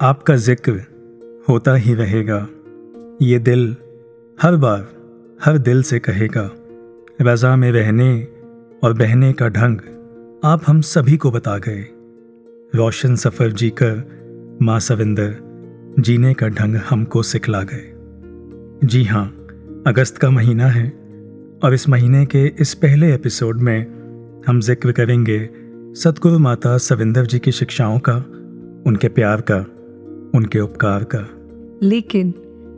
आपका ज़िक्र होता ही रहेगा। ये दिल हर बार हर दिल से कहेगा, रज़ा में रहने और बहने का ढंग आप हम सभी को बता गए। रोशन सफ़र जीकर माँ सविंदर, जीने का ढंग हमको सिखला गए। जी हाँ अगस्त का महीना है और इस महीने के इस पहले एपिसोड में हम ज़िक्र करेंगे सतगुरु माता सविंदर जी की शिक्षाओं का, उनके प्यार का उनके उपकार का लेकिन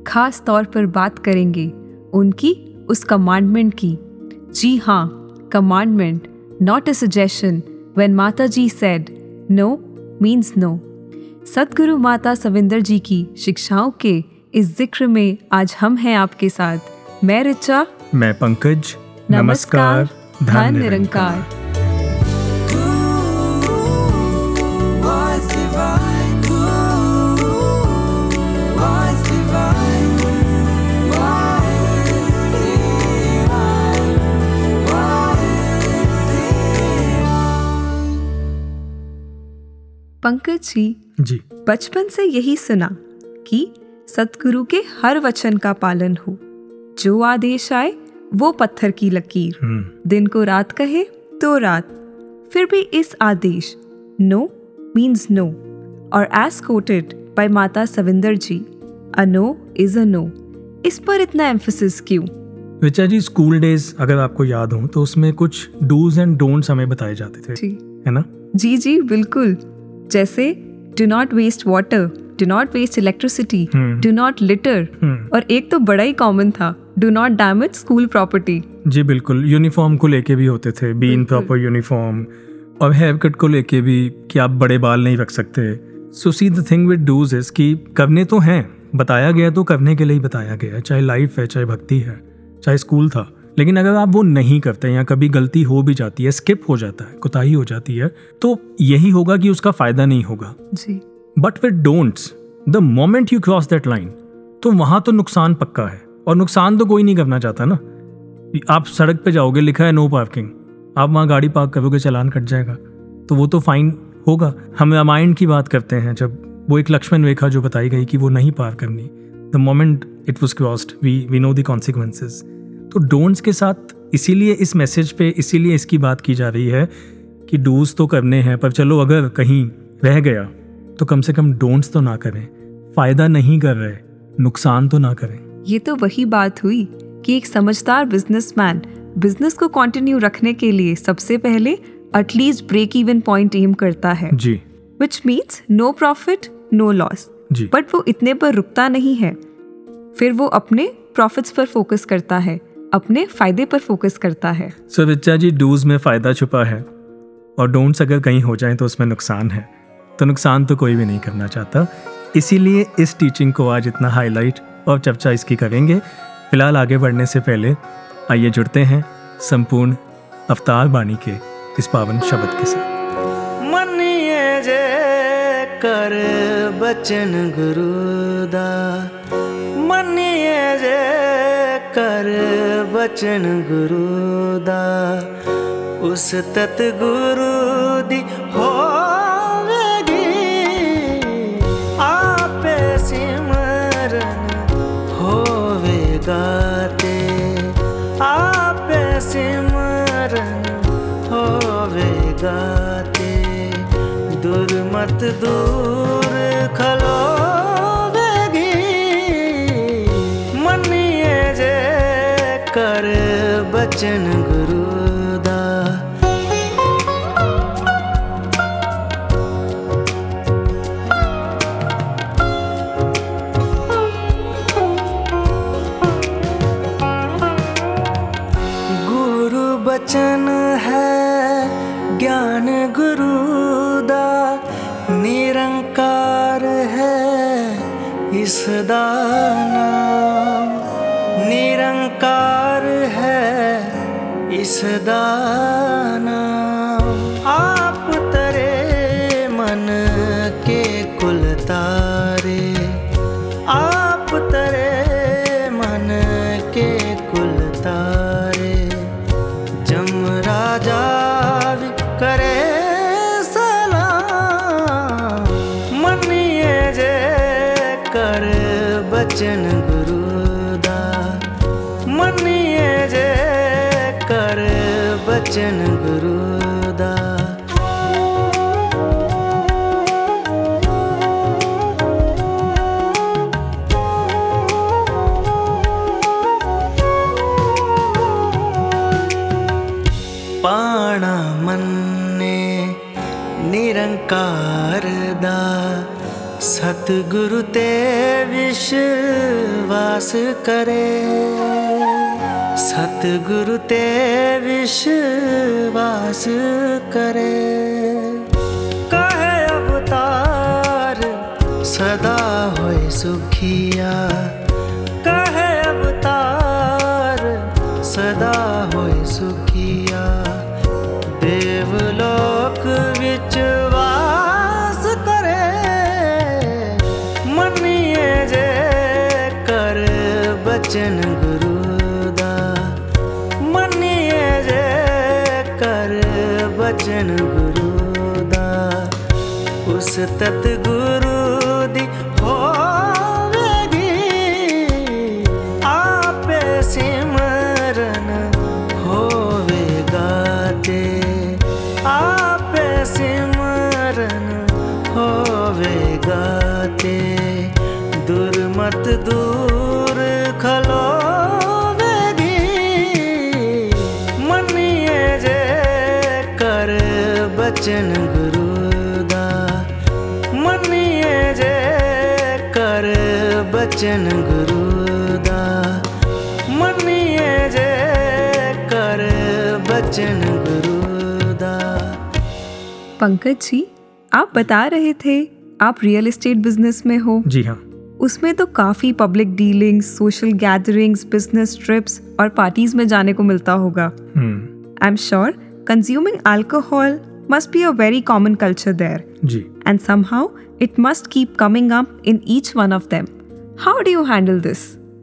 खास तौर पर बात करेंगे उनकी उस कमांडमेंट की। जी हाँ commandment not a suggestion when Mata ji said no means no Satguru Mata Savinder जी की शिक्षाओं के इस ज़िक्र में आज हम हैं आपके साथ। मैं रिचा मैं पंकज। नमस्कार। धन निरंकार। Was पंकज जी जी। बचपन से यही सुना कि सतगुरु के हर वचन का पालन हो। जो आदेश आए वो पत्थर की लकीर। हम्म। दिन को रात कहे तो रात। फिर भी इस आदेश नो मीन्स नो और as quoted by Mata Savinder ji a no is a no इस पर इतना एम्फोसिस क्यों? ऋचा जी स्कूल डेज़ अगर आपको याद हो तो उसमें कुछ डूज एंड डोंट्स हमें बताए जाते थे जी। है ना? जी जी बिल्कुल। जैसे do not waste water do not waste electricity. Do not litter और एक तो बड़ा ही कॉमन था do not damage school property जी बिल्कुल। यूनिफॉर्म को लेके भी होते थे बी इन प्रॉपर यूनिफॉर्म और हेयर कट को लेके भी कि आप बड़े बाल नहीं रख सकते। So see the thing with dos is कि करने तो हैं बताया गया तो करने के लिए ही बताया गया है चाहे लाइफ है चाहे भक्ति है चाहे स्कूल था। लेकिन अगर आप वो नहीं करते या कभी गलती हो भी जाती है स्किप हो जाता है कोताही हो जाती है तो यही होगा कि उसका फ़ायदा नहीं होगा। जी। But with don'ts the moment you cross that line तो वहाँ तो नुकसान पक्का है। और नुकसान तो कोई नहीं करना चाहता ना। आप सड़क पे जाओगे लिखा है नो पार्किंग आप वहाँ गाड़ी पार्क करोगे चलान कट जाएगा तो वो तो फाइन होगा। हम रामायण की बात करते हैं जब वो एक लक्ष्मण रेखा जो बताई गई कि वो नहीं पार करनी the moment it was crossed we we know the consequences तो डोंट्स के साथ इसीलिए इस मैसेज पे इसीलिए इसकी बात की जा रही है कि डूज तो करने हैं पर चलो अगर कहीं रह गया तो कम से कम डोंट्स तो ना करें। फ़ायदा नहीं कर रहे नुकसान तो ना करें। ये तो वही बात हुई कि एक समझदार बिजनेसमैन बिज़नेस को कंटिन्यू रखने के लिए सबसे पहले at least break even point aim करता है। जी। Which means no profit no loss but वो इतने पर रुकता नहीं है। फिर वो अपने प्रॉफिट्स पर फोकस करता है। अपने फ़ायदे पर फोकस करता है। सो जी डूज में फ़ायदा छुपा है। और डोंट्स अगर कहीं हो जाए तो उसमें नुकसान है। तो नुकसान तो कोई भी नहीं करना चाहता। इसीलिए इस टीचिंग को आज इतना हाईलाइट और चर्चा इसकी करेंगे। फ़िलहाल आगे बढ़ने से पहले आइए जुड़ते हैं संपूर्ण अवतार बाणी के इस पावन शब्द के साथ। मनिए जे कर बचन गुरुदा। मन ਕਰ ਬਚਨ ਗੁਰੂ ਦਾ, ਉਸ ਤਤ ਗੁਰੂ ਦੀ ਹੋਵੇਗੀ। ਆਪੇ ਸਿਮਰਨ ਹੋਵੇਗਾ ਤੇ, ਆਪੇ ਸਿਮਰਨ ਹੋਵੇਗਾ ਤੇ। ਦੁਰਮਤ ਦੂਰ ਖਲੋ जन da कारदा सतगुरु ते विश्वास करे। सतगुरु ते विश्वास करे। कहे अवतार, सदा हो सुखिया। कहे अवतार, सदा हो सुखिया। ਬਚਨ ਗੁਰੂ ਦਾ। ਮੰਨੀਏ ਜੇ ਕਰ ਬਚਨ ਗੁਰੂ ਦਾ। ਉਸ ਤਤ ਗੁਰੂ ਬਚਨ ਗੁਰੂ ਦਾ ਮੰਨੀਏ ਜੇ ਕਰ ਬਚਨ ਗੁਰੂ ਦਾ पंकज जी आप बता रहे थे आप रियल एस्टेट बिजनेस में हो जी हाँ उसमें तो काफ़ी public dealings social gatherings business trips और पार्टीज में जाने को मिलता होगा hmm I am sure consuming alcohol must be a very common culture there ji and somehow it must keep coming up in each one of them. How do you handle this?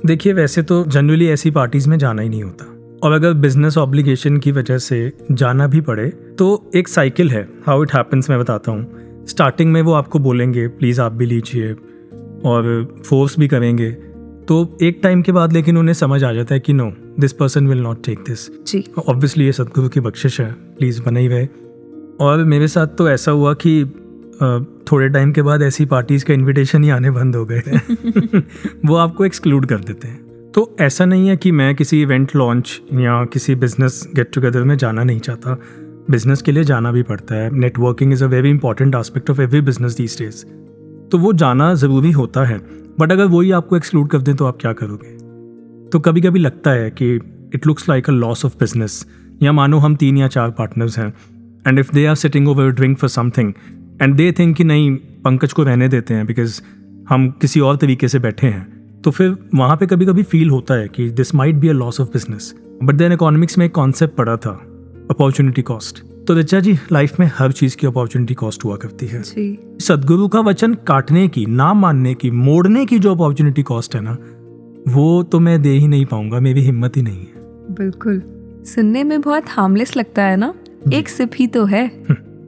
देखिए वैसे तो generally ऐसी parties में जाना ही नहीं होता। और अगर बिज़नेस ऑब्लिगेशन की वजह से जाना भी पड़े तो एक साइकिल है हाउ इट हैपन्स मैं बताता हूँ। स्टार्टिंग में वो आपको बोलेंगे प्लीज़ आप भी लीजिए। और फोर्स भी करेंगे। तो एक टाइम के बाद लेकिन उन्हें समझ आ जाता है कि no this person will not take this ji. Obviously ये सदगुरु की बख्शिश है प्लीज़ बने ही रहे। और मेरे साथ तो ऐसा हुआ कि थोड़े टाइम के बाद ऐसी पार्टीज़ का इनविटेशन ही आने बंद हो गए। वो आपको एक्सक्लूड कर देते हैं। तो ऐसा नहीं है कि मैं किसी इवेंट लॉन्च या किसी बिज़नेस गेट टुगेदर में जाना नहीं चाहता। बिज़नेस के लिए जाना भी पड़ता है। Networking is a very important aspect of every business these days तो वो जाना ज़रूरी होता है। बट अगर वही आपको एक्सक्लूड कर दें तो आप क्या करोगे? तो कभी कभी लगता है कि it looks like a loss of business या मानो हम तीन या चार पार्टनर्स हैं। And if they are sitting over drink for something and they think कि नहीं पंकज को रहने देते हैं बिकॉज़ हम किसी और तरीके से बैठे हैं। तो फिर वहाँ पे कभी कभी फील होता है कि this might be a loss of business but then economics में एक कॉन्सेप्ट पड़ा था अपॉर्चुनिटी कॉस्ट तो रिचा जी लाइफ में हर चीज़ की अपॉर्चुनिटी कॉस्ट हुआ करती है। सदगुरु का वचन काटने की ना मानने की मोड़ने की जो अपॉर्चुनिटी कॉस्ट है ना वो तो मैं दे ही नहीं पाऊँगा मेरी हिम्मत ही नहीं है। बिल्कुल। सुनने में बहुत हार्मलेस लगता है ना? एक सिप ही तो है।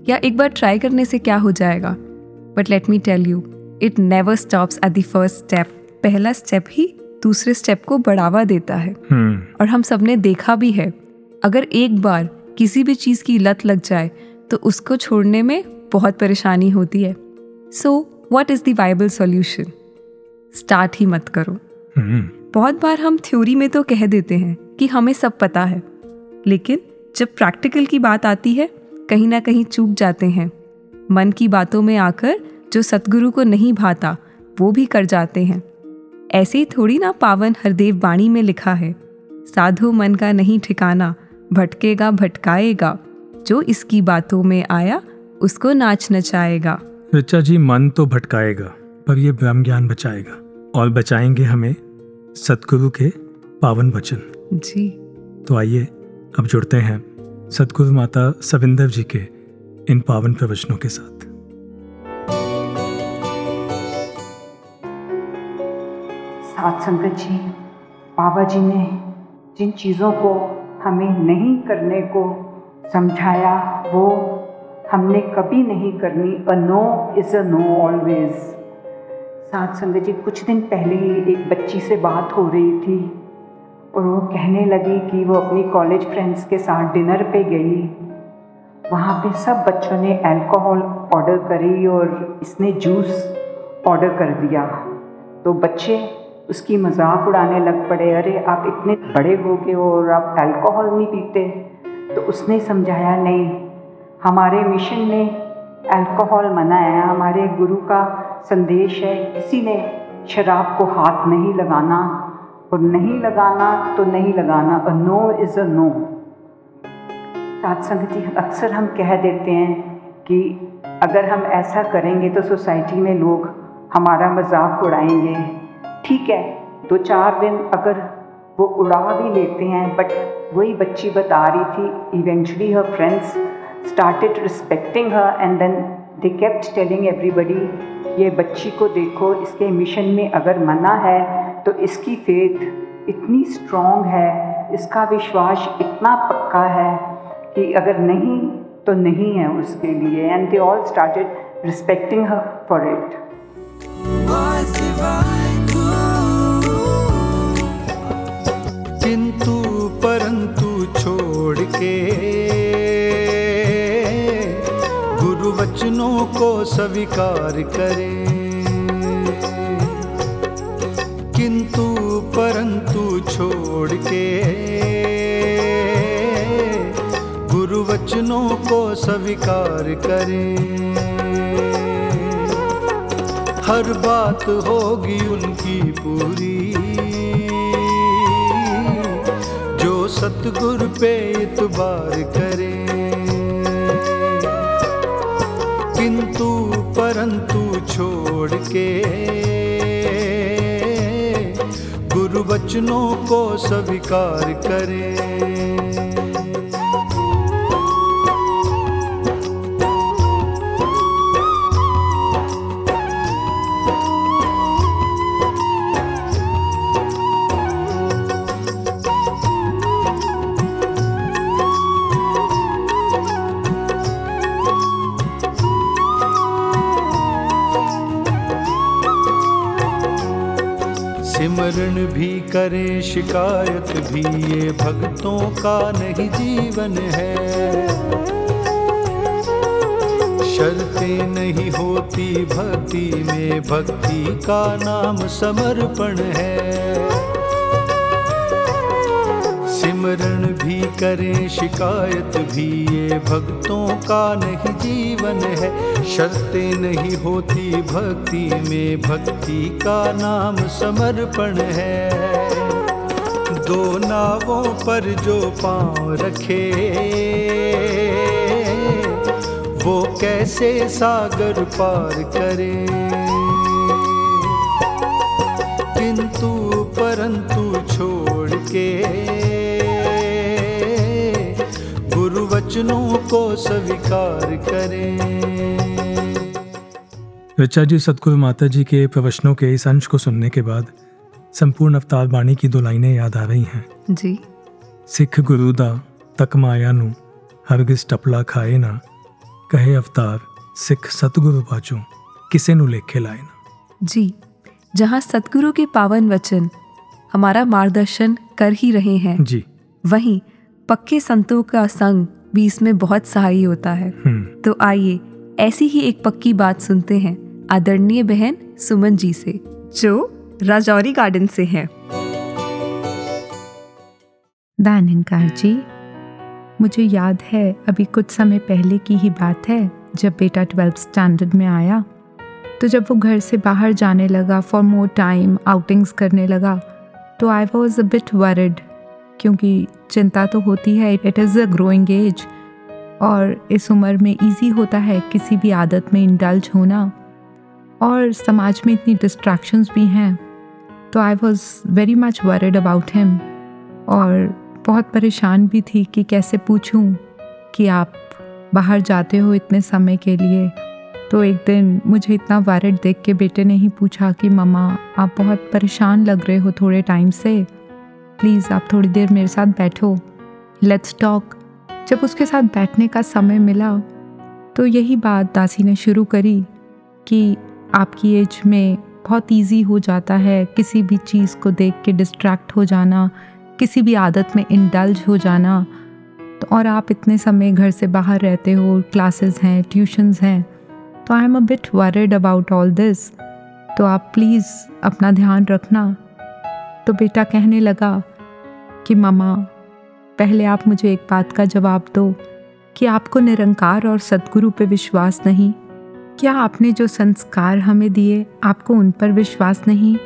या एक बार ट्राई करने से क्या हो जाएगा? But let me tell you it never stops at the first step पहला स्टेप ही दूसरे स्टेप को बढ़ावा देता है। हम्म। और हम सबने देखा भी है। अगर एक बार किसी भी चीज़ की लत लग जाए तो उसको छोड़ने में बहुत परेशानी होती है। So what is the viable solution start ही मत करो। हम्म। बहुत बार हम थ्योरी में तो कह देते हैं कि हमें सब पता है। लेकिन जब प्रैक्टिकल की बात आती है कहीं ना कहीं चूक जाते हैं। मन की बातों में आकर जो सतगुरु को नहीं भाता वो भी कर जाते हैं। ऐसे ही थोड़ी ना पावन हरदेव वाणी में लिखा है साधु मन का नहीं ठिकाना भटकेगा भटकाएगा जो इसकी बातों में आया उसको नाच नचाएगा। रिचा जी मन तो भटकाएगा पर ये ब्रह्म ज्ञान बचाएगा और बचाएँगे हमें सतगुरु के पावन वचन। जी। तो आइए अब जुड़ते हैं। सतगुरु माता सविंदर जी के इन पावन प्रवचनों के साथ। साथ संगत जी, बाबा जी ने जिन चीज़ों को हमें नहीं करने को समझाया, वो हमने कभी नहीं करनी। A no is a no always साथ संगत जी, कुछ दिन पहले ही एक बच्ची से बात हो रही थी। और वो कहने लगी कि वो अपनी कॉलेज फ्रेंड्स के साथ डिनर पे गई। वहाँ पे सब बच्चों ने अल्कोहल ऑर्डर करी और इसने जूस ऑर्डर कर दिया। तो बच्चे उसकी मज़ाक उड़ाने लग पड़े, अरे, आप इतने बड़े हो गए और आप अल्कोहल नहीं पीते। तो उसने समझाया, नहीं, हमारे मिशन में अल्कोहल मना है। हमारे गुरु का संदेश है, किसी ने शराब को हाथ नहीं लगाना। और नहीं लगाना तो नहीं लगाना a no is a no साथ संगति अक्सर हम कह देते हैं कि अगर हम ऐसा करेंगे तो सोसाइटी में लोग हमारा मज़ाक उड़ाएँगे। ठीक है, दो चार दिन अगर वो उड़ा भी लेते हैं बट वही बच्ची बता रही थी eventually her friends started respecting her and then they kept telling everybody ये बच्ची को देखो, इसके मिशन में अगर मना है तो इसकी फेथ इतनी स्ट्रॉन्ग है, इसका विश्वास इतना पक्का है कि अगर नहीं तो नहीं है उसके लिए। And they all started respecting her for it किंतु परंतु छोड़ के गुरु वचनों को स्वीकार करें। किंतु परंतु छोड़ के। गुरु वचनों को स्वीकार करें। हर बात होगी उनकी पूरी। जो सतगुरु पे इतबार करे। किंतु परंतु छोड़ के गुरु वचनों को स्वीकार करें। करें शिकायत भी, ये भक्तों का नहीं जीवन है। शर्तें नहीं होती भक्ति में, भक्ति का नाम समर्पण है। सिमरण भी करें शिकायत भी, ये भक्तों का नहीं जीवन है। शर्तें नहीं होती भक्ति में, भक्ति का नाम समर्पण है। दो नावों पर जो पाँव रखे, वो कैसे सागर पार करे? किंतु परंतु छोड़ के गुरु वचनों को स्वीकार करें। ऋचा जी सतगुरु माता जी के प्रवचनों के इस अंश को सुनने के बाद संपूर्ण अवतार बाणी की दो लाइनें याद आ रही हैं। जी। सिख गुरु दा तक माया नु हरगिज टपला खाए ना। कहे अवतार सिख सतगुरु बाचो किसे नु लेखे लाए ना। जी जहाँ सतगुरु के पावन वचन हमारा मार्गदर्शन कर ही रहे हैं जी। वहीं पक्के संतों का संग भी इसमें बहुत सहायी होता है। हम्म। तो आइए ऐसी ही एक पक्की बात सुनते हैं आदरणीय बहन सुमन जी से। जो राजौरी गार्डन से हैं। दानंकार जी, मुझे याद है अभी कुछ समय पहले की ही बात है, जब बेटा ट्वेल्थ स्टैंडर्ड में आया। तो जब वो घर से बाहर जाने लगा फॉर मोर टाइम आउटिंग्स करने लगा तो I was a bit worried क्योंकि चिंता तो होती है it is a growing age और इस उम्र में इजी होता है किसी भी आदत में इंडल्ज होना, और समाज में इतनी डिस्ट्रैक्शंस भी हैं। तो I was very much worried about him और बहुत परेशान भी थी कि कैसे पूछूँ कि आप बाहर जाते हो इतने समय के लिए। तो एक दिन मुझे इतना वायरड देख के बेटे ने ही पूछा कि, मम्मा, आप बहुत परेशान लग रहे हो थोड़े टाइम से। प्लीज़ आप थोड़ी देर मेरे साथ बैठो। लेट्स टॉक जब उसके साथ बैठने का समय मिला तो यही बात दासी ने शुरू करी कि आपकी एज में बहुत इजी हो जाता है किसी भी चीज़ को देख के डिस्ट्रैक्ट हो जाना, किसी भी आदत में इंडल्ज हो जाना। तो और आप इतने समय घर से बाहर रहते हो क्लासेस हैं ट्यूशन्स हैं तो I am a bit worried about all this तो आप प्लीज़ अपना ध्यान रखना। तो बेटा कहने लगा कि, मामा, पहले आप मुझे एक बात का जवाब दो कि आपको निरंकार और सदगुरु पे विश्वास नहीं क्या आपने जो संस्कार हमें दिए, आपको उन पर विश्वास नहीं?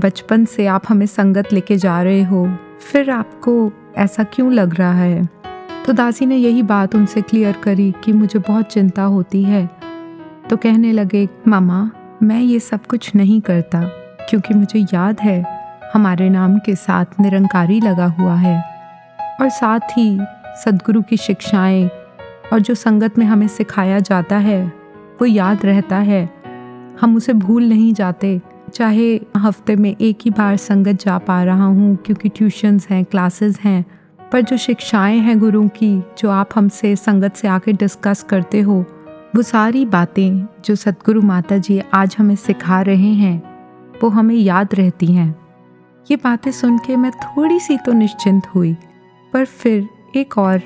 बचपन से आप हमें संगत लेके जा रहे हो, फिर आपको ऐसा क्यों लग रहा है? तो दासी ने यही बात उनसे क्लियर करी कि मुझे बहुत चिंता होती है। तो कहने लगे, मामा, मैं ये सब कुछ नहीं करता, क्योंकि मुझे याद है, हमारे नाम के साथ निरंकारी लगा हुआ है। और साथ ही सदगुरु की शिक्षाएँ और जो संगत में हमें सिखाया जाता है वो याद रहता है। हम उसे भूल नहीं जाते, चाहे हफ़्ते में एक ही बार संगत जा पा रहा हूँ, क्योंकि ट्यूशन्स हैं क्लासेस हैं। पर जो शिक्षाएँ हैं गुरु की, जो आप हमसे संगत से आके डिस्कस करते हो, वो सारी बातें जो सतगुरु माता जी आज हमें सिखा रहे हैं, वो हमें याद रहती हैं। ये बातें सुन के मैं थोड़ी सी तो निश्चिंत हुई, पर फिर एक और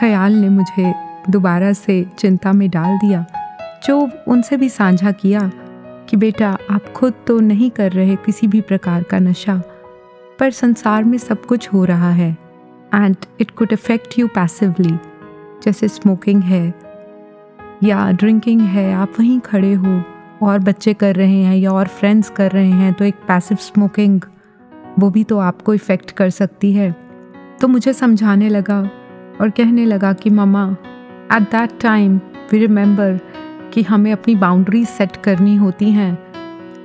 ख्याल ने मुझे दोबारा से चिंता में डाल दिया। जो उनसे भी साझा किया कि बेटा, आप खुद तो नहीं कर रहे किसी भी प्रकार का नशा, पर संसार में सब कुछ हो रहा है and it could affect you passively जैसे स्मोकिंग है, या ड्रिंकिंग है, आप वहीं खड़े हो, और बच्चे कर रहे हैं, या और फ्रेंड्स कर रहे हैं तो एक पैसिव स्मोकिंग वो भी तो आपको इफ़ेक्ट कर सकती है। तो मुझे समझाने लगा, और कहने लगा कि मामा at that time we remember कि हमें अपनी बाउंड्री सेट करनी होती हैं।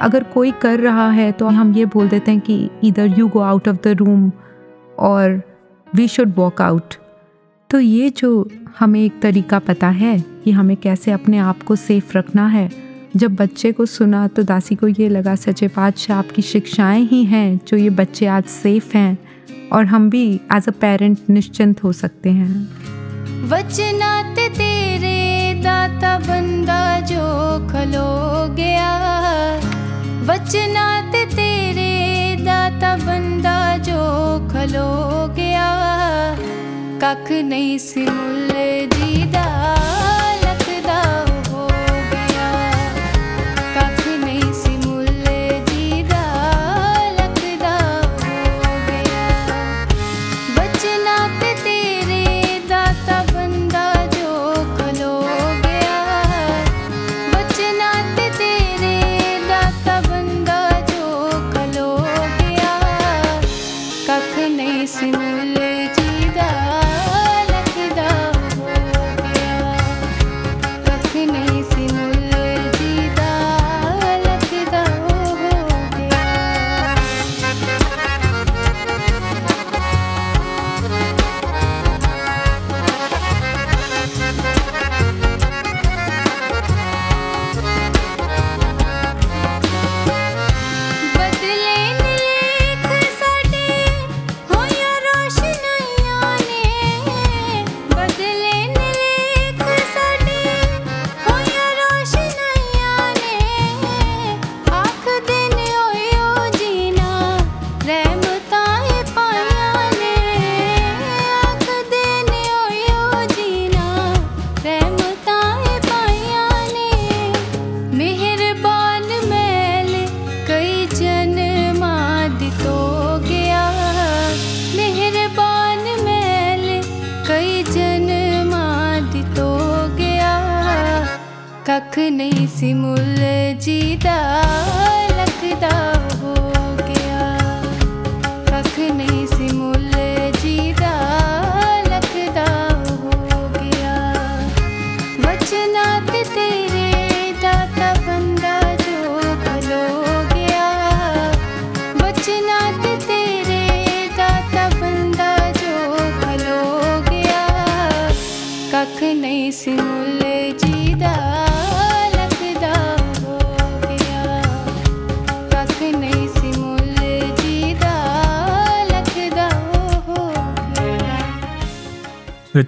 अगर कोई कर रहा है तो हम ये बोल देते हैं कि इधर you go out of the room और वी शुड वॉक आउट तो ये जो हमें एक तरीका पता है कि हमें कैसे अपने आप को सेफ़ रखना है, जब बच्चे को सुना तो दासी को ये लगा सचे पातशाह, आपकी शिक्षाएँ ही हैं जो ये बच्चे आज सेफ़ हैं और हम भी एज अ पेरेंट निश्चिंत हो सकते हैं। वचनात तेरे दाता बंदा जो खलो गया वचनात तेरे दाता बंदा जो खलो गया कख नहीं सिमुल जीदा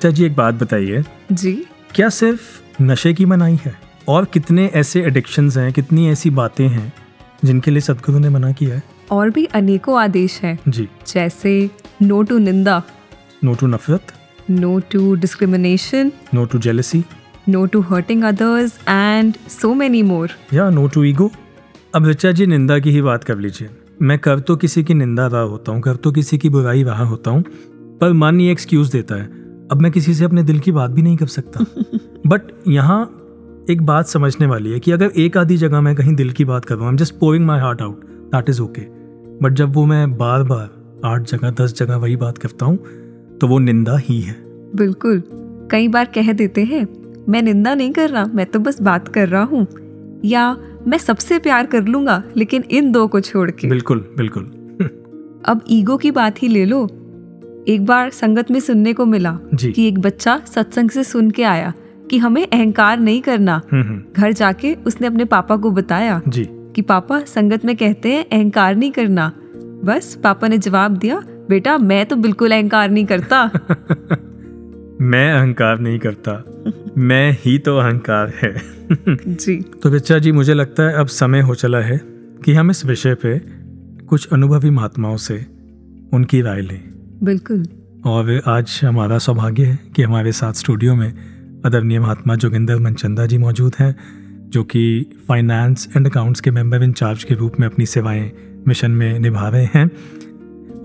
ऋचा जी एक बात बताइए। जी। क्या सिर्फ़ नशे की मनाही है? और कितने ऐसे एडिक्शंस हैं कितनी ऐसी बातें हैं जिनके लिए सदगुरु ने मना किया है? और भी अनेकों आदेश हैं। जी। जैसे नो टू निंदा। नो टू नफरत। No to discrimination no to jealousy no to hurting others and so many more या नो टू ईगो अब ऋचा जी निंदा की ही बात कर लीजिए। मैं कर तो किसी की निंदा रहा होता हूँ कर तो किसी की बुराई रहा होता हूँ पर मन ये एक्सक्यूज देता है अब मैं किसी से अपने दिल की बात भी नहीं कर सकता। बट यहाँ एक बात समझने वाली है कि अगर एक आधी जगह मैं कहीं दिल की बात कर रहा हूँ just pouring my heart out that is okay but जब वो मैं बार बार आठ जगह दस जगह वही बात करता हूँ तो वो निंदा ही है। बिल्कुल। कई बार कह देते हैं मैं निंदा नहीं कर रहा मैं तो बस बात कर रहा हूँ। या मैं सबसे प्यार कर लूँगा लेकिन इन दो को छोड़ के। बिल्कुल बिल्कुल। अब ईगो की बात ही ले लो। एक बार संगत में सुनने को मिला। कि एक बच्चा सत्संग से सुन के आया कि हमें अहंकार नहीं करना। हम्म, हम्म, घर जाके उसने अपने पापा को बताया जी। कि पापा संगत में कहते हैं अहंकार नहीं करना। बस पापा ने जवाब दिया बेटा मैं तो बिल्कुल अहंकार नहीं करता। मैं अहंकार नहीं करता। मैं ही तो अहंकार है। जी। तो बच्चा जी मुझे लगता है अब समय हो चला है कि हम इस विषय पे कुछ अनुभवी महात्माओं से उनकी राय लें। बिल्कुल। और आज हमारा सौभाग्य है कि हमारे साथ स्टूडियो में अदरणीय महात्मा जोगिंदर मनचंदा जी मौजूद हैं जो कि फाइनेंस एंड अकाउंट्स के मेंबर इंचार्ज के रूप में अपनी सेवाएँ मिशन में निभा रहे हैं।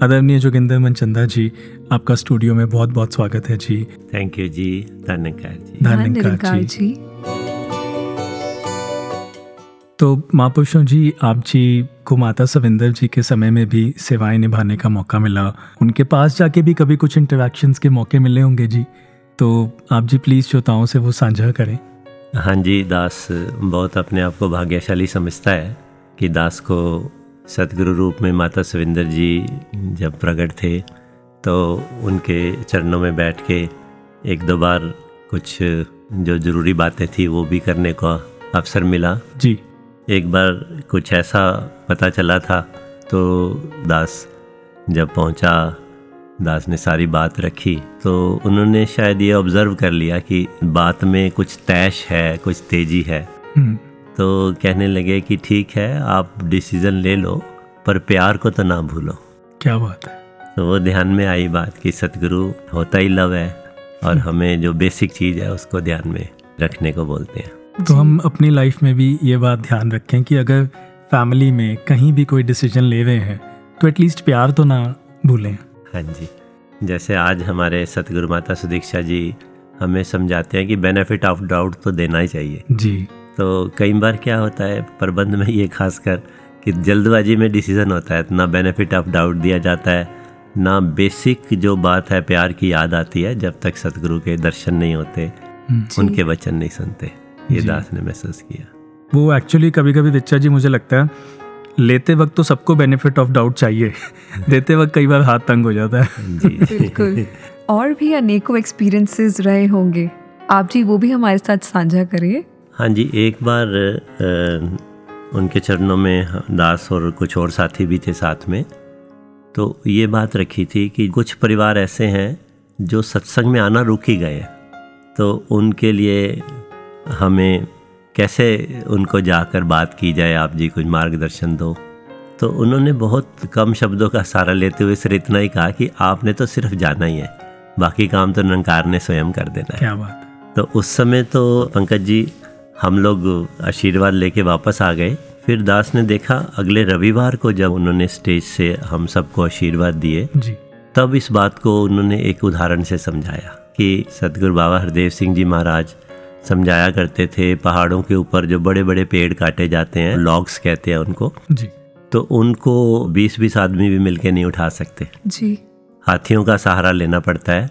आदरणीय जोगिंदर मनचंदा जी आपका स्टूडियो में बहुत बहुत स्वागत है जी। थैंक यू जी धन्यकार जी। धन्यकार जी। जी। तो महापुरुषों जी आप जी को माता सविंदर जी के समय में भी सेवाएँ निभाने का मौका मिला। उनके पास जाके भी कभी कुछ इंटरेक्शंस के मौके मिले होंगे जी। तो आप जी प्लीज़ श्रोताओं से वो साझा करें। हाँ जी दास बहुत अपने आप को भाग्यशाली समझता है कि दास को सतगुरु रूप में माता सविंदर जी जब प्रकट थे तो उनके चरणों में बैठ के एक दो बार कुछ जो ज़रूरी बातें थी वो भी करने का अवसर मिला। जी। एक बार कुछ ऐसा पता चला था तो दास जब पहुँचा दास ने सारी बात रखी तो उन्होंने शायद ये ऑब्ज़र्व कर लिया कि बात में कुछ तैश है कुछ तेज़ी है। हम्म, तो कहने लगे कि ठीक है आप डिसीज़न ले लो पर प्यार को तो ना भूलो। क्या बात है? तो वो ध्यान में आई बात कि सतगुरु होता ही लव है और हमें जो बेसिक चीज़ है उसको ध्यान में रखने को बोलते हैं। तो हम अपनी लाइफ में भी ये बात ध्यान रखें कि अगर फैमिली में कहीं भी कोई डिसीज़न ले रहे हैं तो एटलीस्ट प्यार तो ना भूलें। हाँ जी। जैसे आज हमारे सतगुरु माता सुदीक्षा जी हमें समझाते हैं कि बेनिफिट ऑफ़ डाउट तो देना ही चाहिए। जी। तो कई बार क्या होता है प्रबंध में ये खासकर कि जल्दबाजी में डिसीज़न होता है ना बेनिफिट ऑफ़ डाउट दिया जाता है ना बेसिक जो बात है प्यार की याद आती है जब तक सतगुरु के दर्शन नहीं होते उनके वचन नहीं सुनते। ये दास ने महसूस किया। वो एक्चुअली कभी कभी बिच्चा जी मुझे लगता है लेते वक्त तो सबको बेनिफिट ऑफ़ डाउट चाहिए। देते वक्त कई बार हाथ तंग हो जाता है। बिल्कुल। और भी अनेकों एक्सपीरियंसेस रहे होंगे। आप जी वो भी हमारे साथ साझा करिए। हाँ जी एक बार अ, उनके चरणों में दास और कुछ और साथी भी थे साथ में। तो ये बात रखी थी कि कुछ परिवार ऐसे हैं जो सत्संग में आना रुक ही गए तो उनके लिए हमें कैसे उनको जाकर बात की जाए आप जी कुछ मार्गदर्शन दो। तो उन्होंने बहुत कम शब्दों का सहारा लेते हुए सिर्फ़ इतना ही कहा कि आपने तो सिर्फ़ जाना ही है बाकी काम तो नंकार ने स्वयं कर देना है। क्या बात तो उस समय तो पंकज जी हम लोग आशीर्वाद लेके वापस आ गए। फिर दास ने देखा अगले रविवार को जब उन्होंने स्टेज से हम सबको आशीर्वाद दिए तब इस बात को उन्होंने एक उदाहरण से समझाया कि सतगुरु बाबा हरदेव सिंह जी महाराज समझाया करते थे पहाड़ों के ऊपर जो बड़े बड़े पेड़ काटे जाते हैं लॉग्स कहते हैं उनको। जी। तो उनको बीस बीस आदमी भी मिलके नहीं उठा सकते। जी। हाथियों का सहारा लेना पड़ता है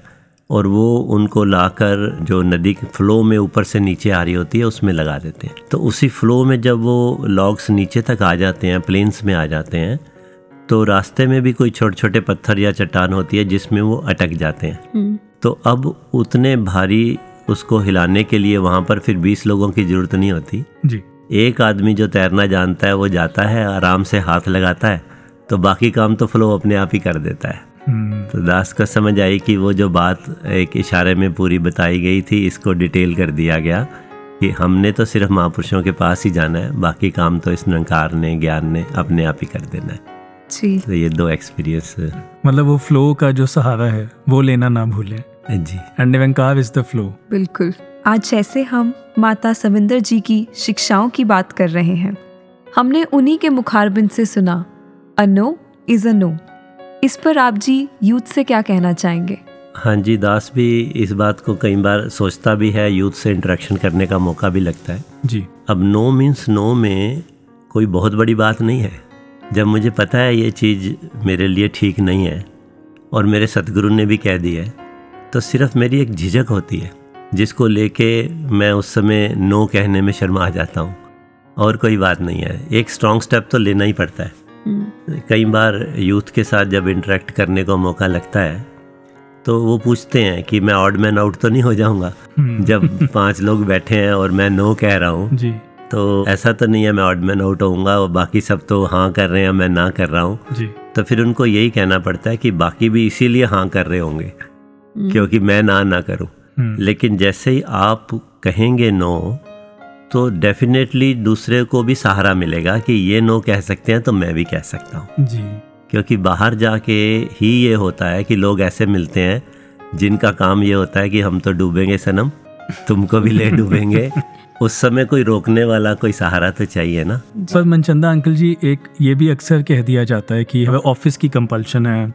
और वो उनको लाकर जो नदी के फ्लो में ऊपर से नीचे आ रही होती है उसमें लगा देते हैं। तो उसी फ्लो में जब वो लॉग्स नीचे तक आ जाते हैं प्लेन्स में आ जाते हैं तो रास्ते में भी कोई छोटे छोटे पत्थर या चट्टान होती है जिसमें वो अटक जाते हैं। तो अब उतने भारी उसको हिलाने के लिए वहाँ पर फिर 20 लोगों की ज़रूरत नहीं होती। जी। एक आदमी जो तैरना जानता है वो जाता है आराम से हाथ लगाता है तो बाकी काम तो फ्लो अपने आप ही कर देता है। हम्म, तो दास को समझ आई कि वो जो बात एक इशारे में पूरी बताई गई थी इसको डिटेल कर दिया गया कि हमने तो सिर्फ़ महापुरुषों के पास ही जाना है बाकी काम तो इस निरंकार ने ज्ञान ने अपने आप ही कर देना है। जी। तो ये दो एक्सपीरियंस मतलब वो फ्लो का जो सहारा है वो लेना ना भूलें। जी। And Nirankar is the flow बिल्कुल। आज जैसे हम माता सविंदर जी की शिक्षाओं की बात कर रहे हैं हमने उन्हीं के मुखारबिंद से सुना a no is a no इस पर आप जी यूथ से क्या कहना चाहेंगे? हाँ जी दास भी इस बात को कई बार सोचता भी है यूथ से इंटरेक्शन करने का मौका भी लगता है। जी। अब नो मीन्स नो में कोई बहुत बड़ी बात नहीं है। जब मुझे पता है ये चीज़ मेरे लिए ठीक नहीं है और मेरे सतगुरु ने भी कह दी है तो सिर्फ़ मेरी एक झिझक होती है जिसको लेके मैं उस समय नो कहने में शर्मा आ जाता हूँ। और कोई बात नहीं है एक स्ट्रॉन्ग स्टेप तो लेना ही पड़ता है। कई बार यूथ के साथ जब इंटरेक्ट करने को मौका लगता है तो वो पूछते हैं कि मैं ऑड मैन आउट तो नहीं हो जाऊँगा? जब पाँच लोग बैठे हैं और मैं नो कह रहा हूँ तो ऐसा तो नहीं है मैं ऑड मैन आउट होऊँगा और बाकी सब तो हाँ कर रहे हैं मैं ना कर रहा हूँ? तो फिर उनको यही कहना पड़ता है कि बाकी भी इसीलिए हाँ कर रहे होंगे। क्योंकि मैं ना ना करूँ। हम्म, लेकिन जैसे ही आप कहेंगे नो तो डेफिनेटली दूसरे को भी सहारा मिलेगा कि ये नो कह सकते हैं तो मैं भी कह सकता हूँ। जी। क्योंकि बाहर जाके ही ये होता है कि लोग ऐसे मिलते हैं जिनका काम ये होता है कि हम तो डूबेंगे सनम तुमको भी ले डूबेंगे। उस समय कोई रोकने वाला कोई सहारा तो चाहिए ना। पर मनचंदा अंकल जी एक ये भी अक्सर कह दिया जाता है कि ऑफ़िस की कंपल्शन है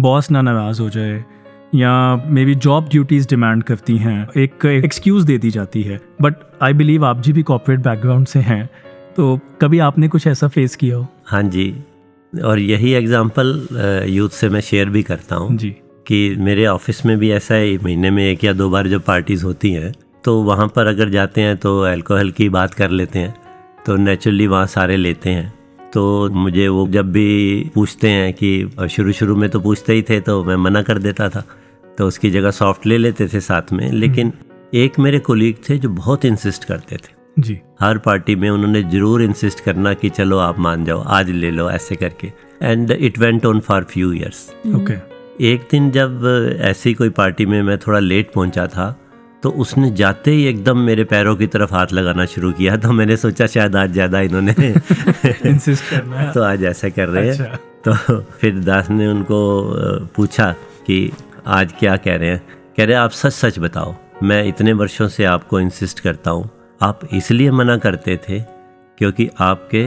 बॉस ना नाराज़ हो जाए या maybe job duties demand करती हैं एक एक्सक्यूज़ दे दी जाती है। बट आई बिलीव आप जी भी कॉर्पोरेट बैकग्राउंड से हैं तो कभी आपने कुछ ऐसा फेस किया हो? हाँ जी और यही एग्ज़ाम्पल यूथ से मैं शेयर भी करता हूँ जी। कि मेरे ऑफ़िस में भी ऐसा है महीने में एक या दो बार जब पार्टीज़ होती हैं तो वहाँ पर अगर जाते हैं तो अल्कोहल की बात कर लेते हैं तो नेचुरली वहाँ सारे लेते हैं। तो मुझे वो जब भी पूछते हैं कि शुरू शुरू में तो पूछते ही थे तो मैं मना कर देता था। तो उसकी जगह सॉफ्ट ले लेते थे साथ में लेकिन एक मेरे कोलीग थे जो बहुत इंसिस्ट करते थे। जी। हर पार्टी में उन्होंने ज़रूर इंसिस्ट करना कि चलो आप मान जाओ आज ले लो ऐसे करके। And it went on for few years okay एक दिन जब ऐसी कोई पार्टी में मैं थोड़ा लेट पहुँचा था तो उसने जाते ही एकदम मेरे पैरों की तरफ़ हाथ लगाना शुरू किया तो मैंने सोचा शायद आज ज़्यादा इन्होंने इंसिस्ट करना है। तो आज ऐसा कर रहे हैं। अच्छा। तो फिर दास ने उनको पूछा कि आज क्या कह रहे हैं? कह रहे हैं आप सच सच बताओ मैं इतने वर्षों से आपको इंसिस्ट करता हूँ आप इसलिए मना करते थे क्योंकि आपके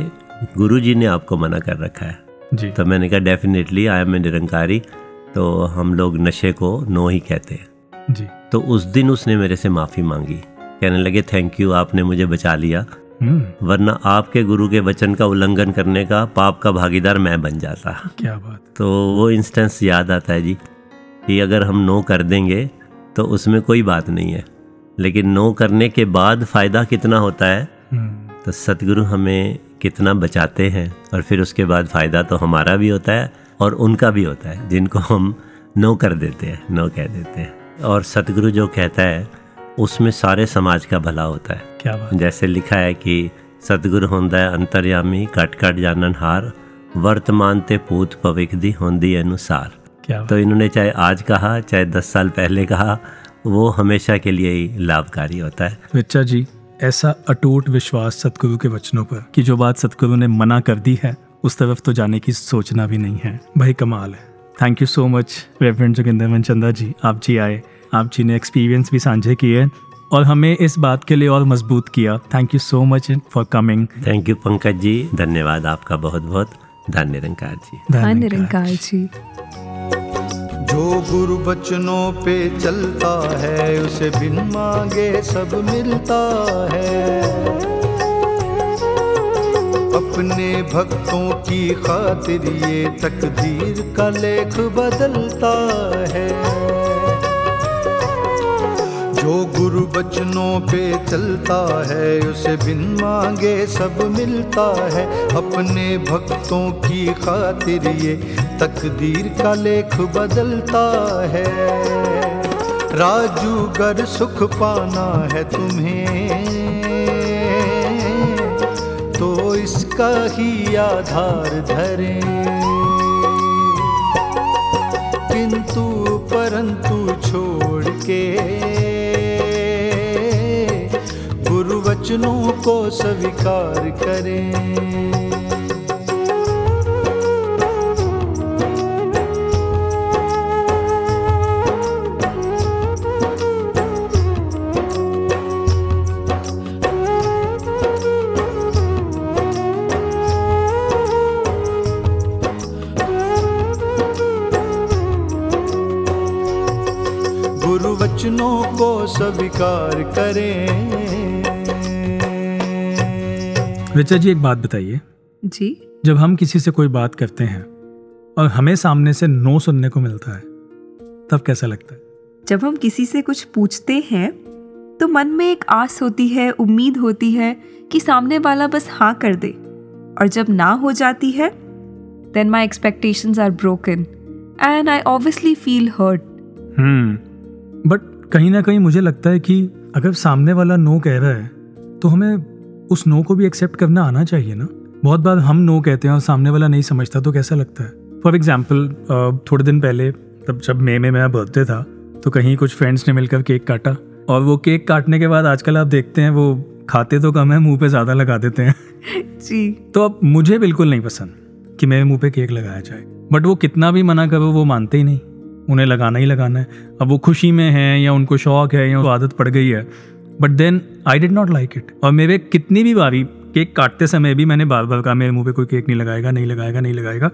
गुरुजी ने आपको मना कर रखा है। जी। तो मैंने कहा definitely I am a Nirankari तो हम लोग नशे को नो ही कहते हैं। जी। तो उस दिन उसने मेरे से माफ़ी मांगी। कहने लगे थैंक यू आपने मुझे बचा लिया। हम्म। वरना आपके गुरु के वचन का उल्लंघन करने का पाप का भागीदार मैं बन जाता। क्या बात। तो वो इंस्टेंस याद आता है जी। कि अगर हम नो कर देंगे तो उसमें कोई बात नहीं है। लेकिन नो करने के बाद फ़ायदा कितना होता है? हम्म। तो सतगुरु हमें कितना बचाते हैं और फिर उसके बाद फ़ायदा तो हमारा भी होता है और उनका भी होता है जिनको हम नो कर देते हैं नो कह देते हैं। और सतगुरु जो कहता है उसमें सारे समाज का भला होता है। क्या बात। जैसे लिखा है कि सतगुरु होंदा है अंतर्यामी कट कट जानन हार वर्तमान ते पूत भविख दी होंदी अनुसार। क्या तो इन्होंने चाहे आज कहा चाहे दस साल पहले कहा वो हमेशा के लिए ही लाभकारी होता है। रिचा जी ऐसा अटूट विश्वास सतगुरु के वचनों पर कि जो बात सतगुरु ने मना कर दी है उस तरफ़ तो जाने की सोचना भी नहीं है। भाई कमाल है। Thank you so much reverend Joginder Manchanda ji. आप जी आए। आप जी ने एक्सपीरियंस भी साझे किए और हमें इस बात के लिए और मज़बूत किया। Thank you so much for coming thank you Pankaj ji. धन्यवाद आपका बहुत बहुत धन्य निरंकार जी हाँ निरंकार जी। जो गुरु बचनों पे चलता है, उसे बिन मांगे सब मिलता है। अपने भक्तों की खातिर ये तकदीर का लेख बदलता है। जो गुरु बचनों पे चलता है, उसे बिन मांगे सब मिलता है। अपने भक्तों की खातिर ये तकदीर का लेख बदलता है। राजू गर सुख पाना है तुम्हें तो इसका ही आधार धरें। वचनों को स्वीकार करें। वचनों को स्वीकार करें। ऋचा जी एक बात बताइए। जी। जब हम किसी से कोई बात करते हैं और हमें सामने से नो सुनने को मिलता है तब कैसा लगता है? जब हम किसी से कुछ पूछते हैं तो मन में एक आस होती है उम्मीद होती है कि सामने वाला बस हाँ कर दे। और जब ना हो जाती है then my expectations are broken and I obviously feel hurt hmm but कहीं ना कहीं मुझे लगता है कि अगर सामने वाला नो कह रहा है तो हमें उस नो को भी एक्सेप्ट करना आना चाहिए ना? बहुत बार हम नो कहते हैं और सामने वाला नहीं समझता तो कैसा लगता है? फॉर एग्ज़ाम्पल थोड़े दिन पहले तब जब मे में मेरा बर्थडे था तो कहीं कुछ फ्रेंड्स ने मिलकर केक काटा। और वो केक काटने के बाद आजकल आप देखते हैं वो खाते तो कम है मुँह पे ज़्यादा लगा देते हैं। जी। तो अब मुझे बिल्कुल नहीं पसंद कि मेरे मुँह पे केक लगाया जाए। बट वो कितना भी मना करो वो मानते ही नहीं। उन्हें लगाना ही लगाना है। अब वो खुशी में है या उनको शौक है या आदत पड़ गई है but then I did not like it और मेरे कितनी भी बारी केक काटते समय भी मैंने बार बार कहा मेरे मुँह पे कोई केक नहीं लगाएगा नहीं लगाएगा नहीं लगाएगा।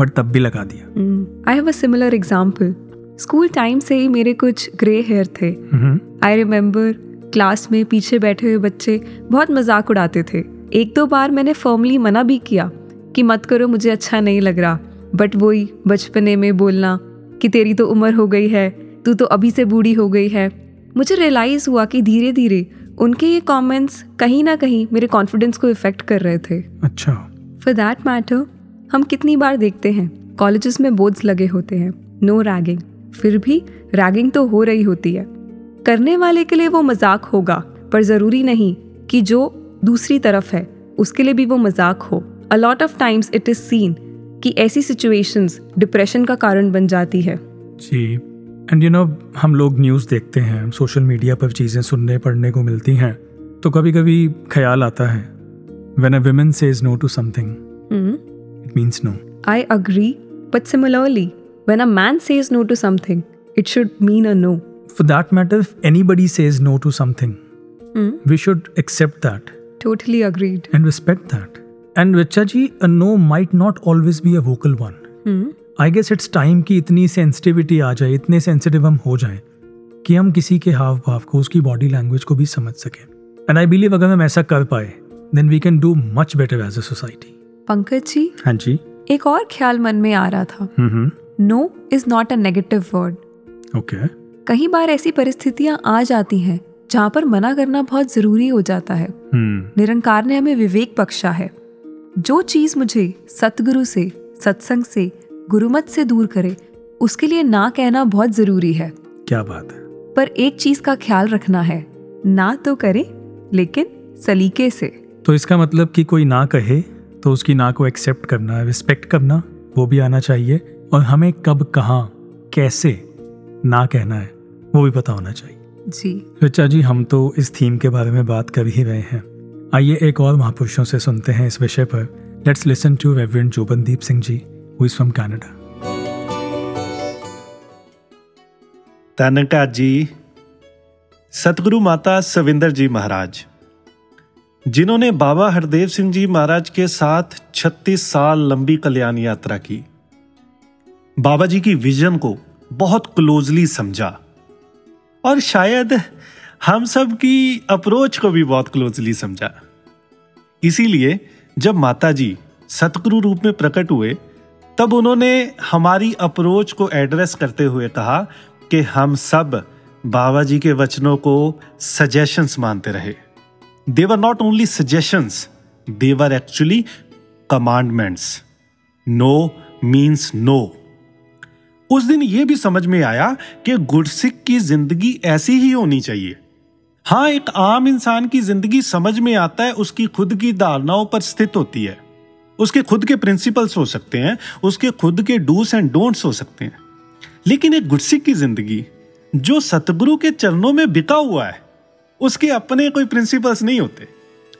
बट तब भी लगा दिया। I have a similar example school time से ही मेरे कुछ ग्रे हेयर थे। आई रिमेम्बर क्लास में पीछे बैठे हुए बच्चे बहुत मज़ाक उड़ाते थे। एक दो बार मैंने फर्मली मना भी किया कि मत करो मुझे अच्छा नहीं लग रहा। बट वही बचपने में बोलना कि तेरी तो उम्र हो गई है तू तो अभी से बूढ़ी हो गई है। मुझे रियलाइज़ हुआ कि धीरे धीरे उनके ये कमेंट्स कहीं ना कहीं मेरे कॉन्फिडेंस को इफ़ेक्ट कर रहे थे। अच्छा। फॉर दैट मैटर हम कितनी बार देखते हैं कॉलेजेस में बोर्ड्स लगे होते हैं नो रैगिंग फिर भी रैगिंग तो हो रही होती है। करने वाले के लिए वो मज़ाक होगा पर ज़रूरी नहीं कि जो दूसरी तरफ़ है उसके लिए भी वो मज़ाक हो। A lot of times it is seen कि ऐसी सिचुएशंस डिप्रेशन का कारण बन जाती है। जी। एंड यू नो हम लोग न्यूज़ देखते हैं सोशल मीडिया पर चीज़ें सुनने पढ़ने को मिलती हैं तो कभी कभी ख्याल आता है when a woman says no to something it means no I agree, but similarly, when a man says no to something, it should mean a no. For that matter, if anybody says no to something, we should accept that Totally agreed. and respect that. And Richa ji, a no might not always be a vocal one. I guess it's time कि इतनी sensitivity आ जाए इतने sensitive हम हो जाएँ कि हम किसी के हाव भाव को उसकी बॉडी लैंग्वेज को भी समझ सकें। एंड आई बिलीव अगर हम ऐसा कर पाए then we can do much better as a society Pankaj ji हाँ जी। एक और ख्याल मन में आ रहा था। हम्म no is not a negative word okay कई बार ऐसी परिस्थितियाँ आ जाती हैं जहाँ पर मना करना बहुत ज़रूरी हो जाता है। हम्म। निरंकार ने हमें विवेक बख्शा है। जो चीज़ मुझे सतगुरु से सत्संग से गुरुमत से दूर करे उसके लिए ना कहना बहुत ज़रूरी है। क्या बात है? पर एक चीज़ का ख्याल रखना है ना तो करे लेकिन सलीके से। तो इसका मतलब कि कोई ना कहे तो उसकी ना को एक्सेप्ट करना रिस्पेक्ट करना वो भी आना चाहिए और हमें कब कहाँ कैसे ना कहना है वो भी पता होना चाहिए। जी। ऋचा जी हम तो इस थीम के बारे में बात कर ही रहे हैं। आइए एक और महापुरुषों से सुनते हैं इस विषय पर। Let's listen to reverend Jobandeep Singh ji. Who is from Canada धन्यकार जी सतगुरु माता सविंदर जी महाराज जिन्होंने बाबा हरदेव सिंह जी महाराज के साथ 36 साल लंबी कल्याण यात्रा की बाबा जी की विजन को बहुत क्लोजली समझा और शायद हम सब की अप्रोच को भी बहुत क्लोजली समझा इसीलिए जब माता जी सतगुरु रूप में प्रकट हुए तब उन्होंने हमारी अप्रोच को एड्रेस करते हुए कहा कि हम सब बाबा जी के वचनों को सजेशंस मानते रहे। They were not only suggestions they were actually commandments no means no उस दिन यह भी समझ में आया कि गुरसिख की ज़िंदगी ऐसी ही होनी चाहिए। हाँ एक आम इंसान की ज़िंदगी समझ में आता है, उसकी खुद की धारणाओं पर स्थित होती है। उसके खुद के प्रिंसिपल्स हो सकते हैं, उसके खुद के डूस एंड डोंट्स हो सकते हैं। लेकिन एक गुरसिख की ज़िंदगी, जो सतगुरु के चरणों में बिका हुआ है, उसके अपने कोई प्रिंसिपल्स नहीं होते,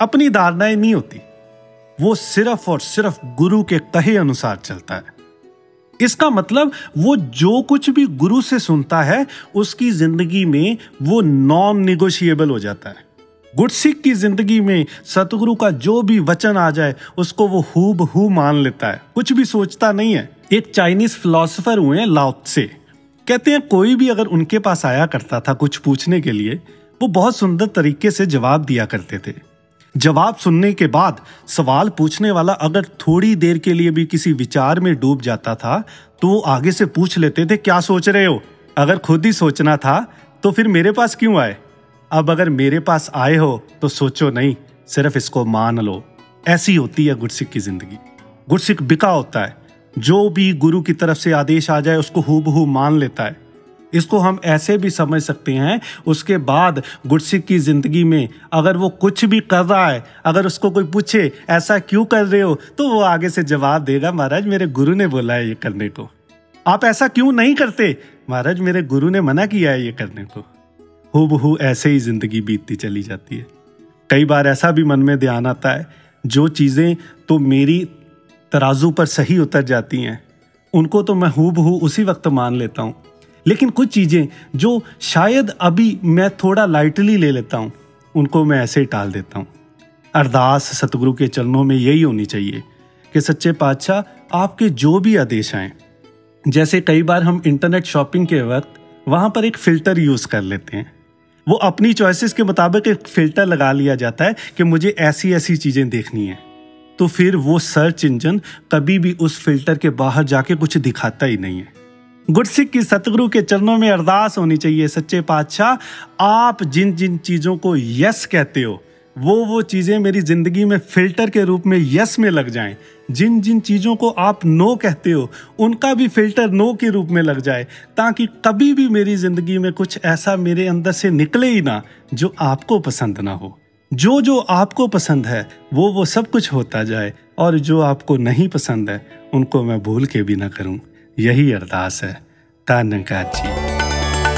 अपनी धारणाएँ नहीं होती। वो सिर्फ़ और सिर्फ़ गुरु के कहे अनुसार चलता है। इसका मतलब वो जो कुछ भी गुरु से सुनता है, उसकी ज़िंदगी में वो नॉन निगोशिएबल हो जाता है। गुरसिख की ज़िंदगी में सतगुरु का जो भी वचन आ जाए, उसको वो हूब हू मान लेता है। कुछ भी सोचता नहीं है। एक चाइनीज़ फिलोसफर हुए लाउत से। कहते हैं, कोई भी अगर उनके पास आया करता था कुछ पूछने के लिए, वो बहुत सुंदर तरीके से जवाब दिया करते थे। जवाब सुनने के बाद सवाल पूछने वाला अगर थोड़ी देर के लिए भी किसी विचार में डूब जाता था तो वो आगे से पूछ लेते थे, क्या सोच रहे हो? अगर खुद ही सोचना था तो फिर मेरे पास क्यों आए? अब अगर मेरे पास आए हो तो सोचो नहीं, सिर्फ़ इसको मान लो। ऐसी होती है गुरसिख की ज़िंदगी। गुरसिख बिका होता है। जो भी गुरु की तरफ़ से आदेश आ जाए, उसको हु मान लेता है। इसको हम ऐसे भी समझ सकते हैं, उसके बाद गुरसिख की ज़िंदगी में अगर वो कुछ भी कर रहा है, अगर उसको कोई पूछे, ऐसा क्यों कर रहे हो? तो वो आगे से जवाब देगा, महाराज, मेरे गुरु ने बोला है ये करने को। आप ऐसा क्यों नहीं करते? महाराज, मेरे गुरु ने मना किया है ये करने को। हु ऐसे ही ज़िंदगी बीतती चली जाती है। कई बार ऐसा भी मन में ध्यान आता है, जो चीज़ें तो मेरी तराजू पर सही उतर जाती हैं, उनको तो मैं हु उसी वक्त मान लेता हूँ। लेकिन कुछ चीज़ें जो शायद अभी मैं थोड़ा लाइटली ले लेता हूँ, उनको मैं ऐसे ही टाल देता हूँ। अरदास सतगुरु के चरणों में यही होनी चाहिए कि सच्चे पातशाह आपके जो भी आदेश आए। जैसे कई बार हम इंटरनेट शॉपिंग के वक्त वहाँ पर एक फ़िल्टर यूज़ कर लेते हैं। वो अपनी चॉइसेस के मुताबिक एक फ़िल्टर लगा लिया जाता है कि मुझे ऐसी ऐसी चीज़ें देखनी है। तो फिर वो सर्च इंजन कभी भी उस फ़िल्टर के बाहर जाके कुछ दिखाता ही नहीं है। गुरसिख की सतगुरु के चरणों में अरदास होनी चाहिए, सच्चे पातशाह। आप जिन जिन चीज़ों को यस कहते हो, वो वो चीज़ें मेरी ज़िंदगी में फ़िल्टर के रूप में यस में लग जाएँ। जिन जिन चीज़ों को आप नो कहते हो, उनका भी फ़िल्टर नो के रूप में लग जाए, ताकि कभी भी मेरी ज़िंदगी में कुछ ऐसा मेरे अंदर से निकले ही ना, जो आपको पसंद ना हो। जो जो आपको पसंद है, वो वो सब कुछ होता जाए, और जो आपको नहीं पसंद है, उनको मैं भूल के भी ना करूँ। यही अरदास है। तानकार जी।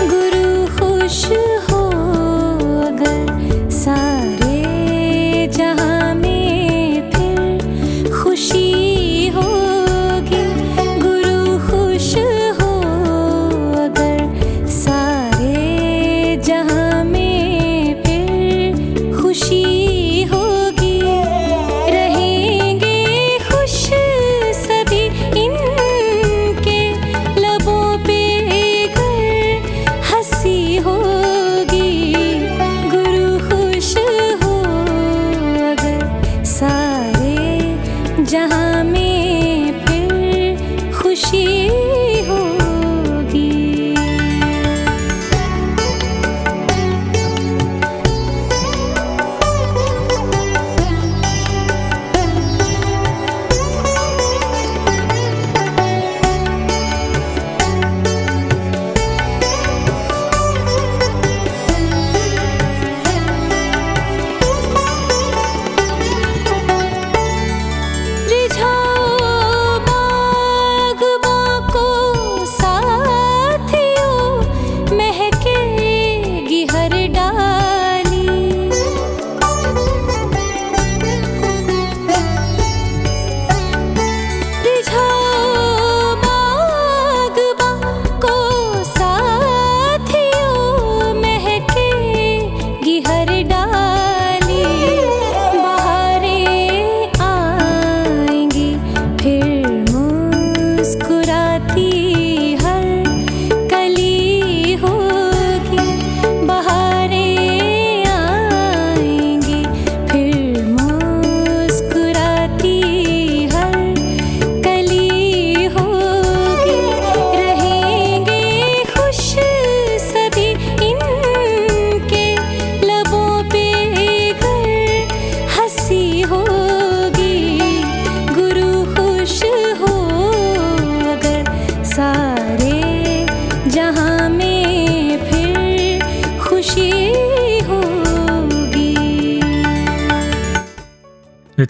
गुरु खुश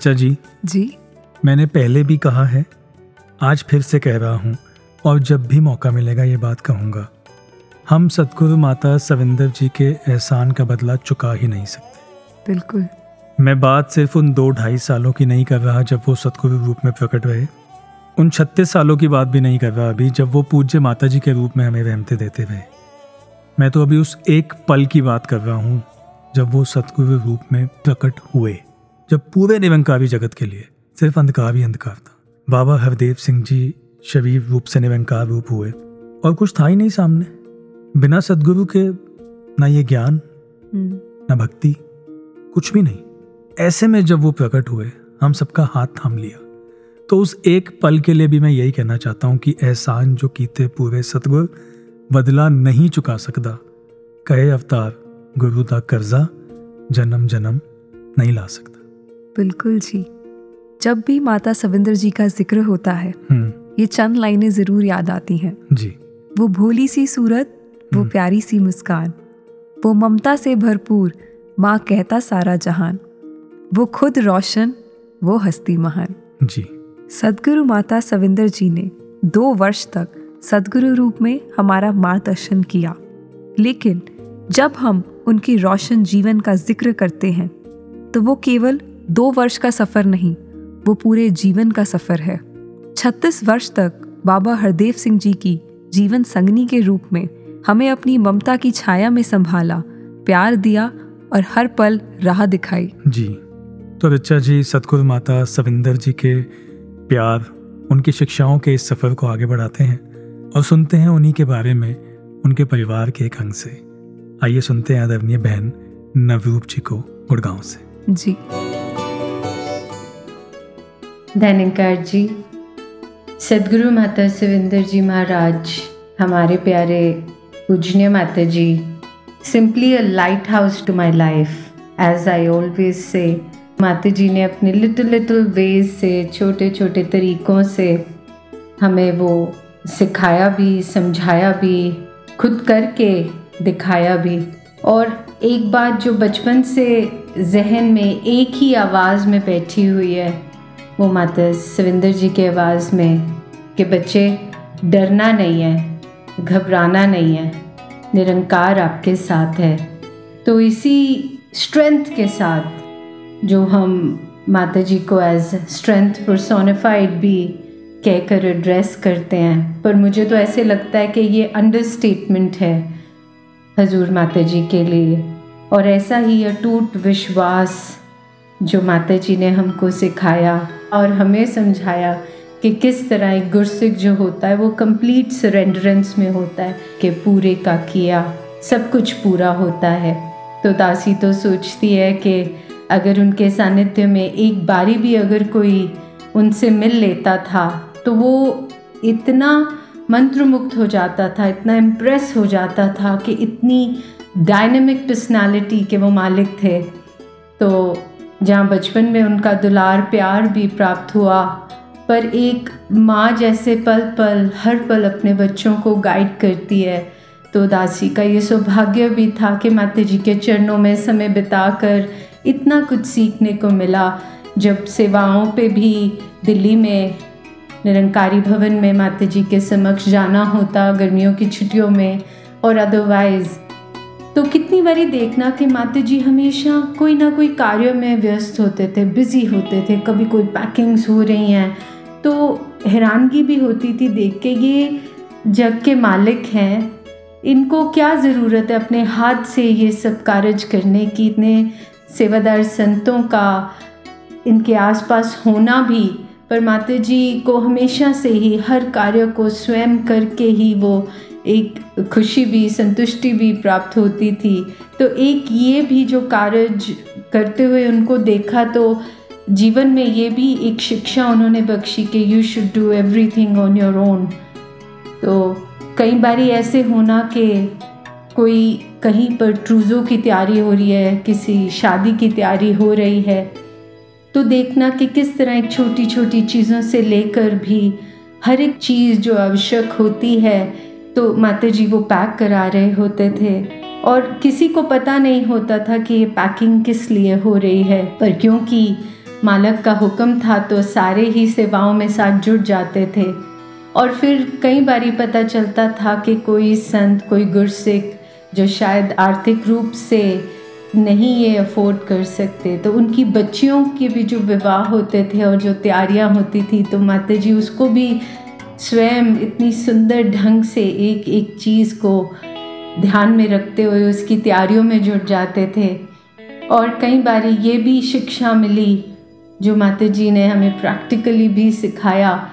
ऋचा जी। जी। मैंने पहले भी कहा है आज फिर से कह रहा हूँ और जब भी मौका मिलेगा ये बात कहूँगा। हम सतगुरु माता सविंदर जी के एहसान का बदला चुका ही नहीं सकते। बिल्कुल। मैं बात सिर्फ़ उन दो ढाई सालों की नहीं कर रहा जब वो सतगुरु रूप में प्रकट रहे। उन छत्तीस सालों की बात भी नहीं कर रहा अभी जब वो पूज्य माता जी के रूप में हमें रहमते देते रहे। मैं तो अभी उस एक पल की बात कर रहा हूँ जब वो सतगुरु रूप में प्रकट हुए। जब पूरे निरंकारी जगत के लिए सिर्फ़ अंधकार ही अंधकार था। बाबा हरदेव सिंह जी शरीर रूप से निरंकार रूप हुए और कुछ था ही नहीं सामने। बिना सदगुरु के ना ये ज्ञान ना भक्ति कुछ भी नहीं। ऐसे में जब वो प्रकट हुए हम सबका हाथ थाम लिया। तो उस एक पल के लिए भी मैं यही कहना चाहता हूँ कि एहसान जो कीते पूरे सतगुर बदला नहीं चुका सकता। कहे अवतार गुरु का कर्जा जन्म जन्म नहीं ला सकता। बिल्कुल जी। जब भी माता सविंदर जी का ज़िक्र होता है हम्म। ये चंद लाइनें ज़रूर याद आती हैं। जी। वो भोली सी सूरत वो हम्म। प्यारी सी मुस्कान वो ममता से भरपूर माँ कहता सारा जहान वो खुद रोशन वो हस्ती महान। जी। सदगुरु माता सविंदर जी ने दो वर्ष तक सदगुरु रूप में हमारा मार्गदर्शन किया। लेकिन जब हम उनकी रोशन जीवन का ज़िक्र करते हैं तो वो केवल दो वर्ष का सफ़र नहीं वो पूरे जीवन का सफ़र है। छत्तीस वर्ष तक बाबा हरदेव सिंह जी की जीवन संगनी के रूप में हमें अपनी ममता की छाया में संभाला प्यार दिया और हर पल राह दिखाई। जी तो रिचा जी सतगुरु माता सविंदर जी के प्यार उनकी शिक्षाओं के इस सफ़र को आगे बढ़ाते हैं और सुनते हैं उन्हीं के बारे में उनके परिवार के एक अंग से। आइए सुनते हैं आदरणीय बहन नवरूप जी को गुड़गांव से। जी। धनकार जी सदगुरु माता सविंदर जी महाराज, हमारे प्यारे पूजनीय Mata ji simply a lighthouse to my life as I always say Mata ji ने अपने लिटिल लिटिल वेज से, छोटे छोटे तरीक़ों से हमें वो सिखाया भी, समझाया भी, खुद करके दिखाया भी। और एक बात जो बचपन से जहन में एक ही आवाज़ में बैठी हुई है वो माता सविंदर जी के आवाज़ में कि बच्चे, डरना नहीं है, घबराना नहीं है, निरंकार आपके साथ है। तो इसी स्ट्रेंथ के साथ जो हम माता जी को एज स्ट्रेंथ परसोनिफाइड भी कहकर एड्रेस करते हैं, पर मुझे तो ऐसे लगता है कि ये अंडरस्टेटमेंट है हजूर माता जी के लिए। और ऐसा ही अटूट विश्वास जो माता जी ने हमको सिखाया और हमें समझाया कि किस तरह एक गुरसिक जो होता है वो कंप्लीट सरेंडरेंस में होता है, कि पूरे का किया, सब कुछ पूरा होता है। तो दासी तो सोचती है कि अगर उनके सानिध्य में एक बारी भी अगर कोई उनसे मिल लेता था तो वो इतना मंत्रमुक्त हो जाता था, इतना इम्प्रेस हो जाता था कि इतनी डायनेमिक पर्सनालिटी के वो मालिक थे। तो जहाँ बचपन में उनका दुलार प्यार भी प्राप्त हुआ, पर एक माँ जैसे पल पल हर पल अपने बच्चों को गाइड करती है। तो दासी का ये सौभाग्य भी था कि माता जी के चरणों में समय बिताकर इतना कुछ सीखने को मिला, जब सेवाओं पे भी दिल्ली में, निरंकारी भवन में माता जी के समक्ष जाना होता गर्मियों की छुट्टियों में, और अदरवाइज़ तो कितनी बारी देखना कि माता जी हमेशा कोई ना कोई कार्य में व्यस्त होते थे बिज़ी होते थे, कभी कोई पैकिंग्स हो रही हैं। तो हैरानगी भी होती थी देख के ये जग के मालिक हैं। इनको क्या ज़रूरत है अपने हाथ से ये सब कार्य करने की? इतने सेवादार संतों का इनके आसपास होना भी, पर माता जी को हमेशा से ही हर कार्य को स्वयं करके ही वो एक खुशी भी, संतुष्टि भी प्राप्त होती थी। तो एक ये भी जो कार्य करते हुए उनको देखा तो जीवन में ये भी एक शिक्षा उन्होंने बख्शी कि you should do everything on your own तो कई बारी ऐसे होना कि कोई कहीं पर ट्रूज़ों की तैयारी हो रही है, किसी शादी की तैयारी हो रही है तो देखना कि किस तरह एक छोटी छोटी चीज़ों से लेकर भी हर एक चीज़ जो आवश्यक होती है तो माता जी वो पैक करा रहे होते थे और किसी को पता नहीं होता था कि ये पैकिंग किस लिए हो रही है। पर क्योंकि मालक का हुक्म था तो सारे ही सेवाओं में साथ जुड़ जाते थे। और फिर कई बारी पता चलता था कि कोई संत, कोई गुरसिख जो शायद आर्थिक रूप से नहीं ये अफोर्ड कर सकते तो उनकी बच्चियों के भी जो विवाह होते थे और जो तैयारियाँ होती थी तो माता जी उसको भी स्वयं इतनी सुंदर ढंग से एक एक चीज़ को ध्यान में रखते हुए उसकी तैयारियों में जुट जाते थे। और कई बार ये भी शिक्षा मिली, जो माता जी ने हमें प्रैक्टिकली भी सिखाया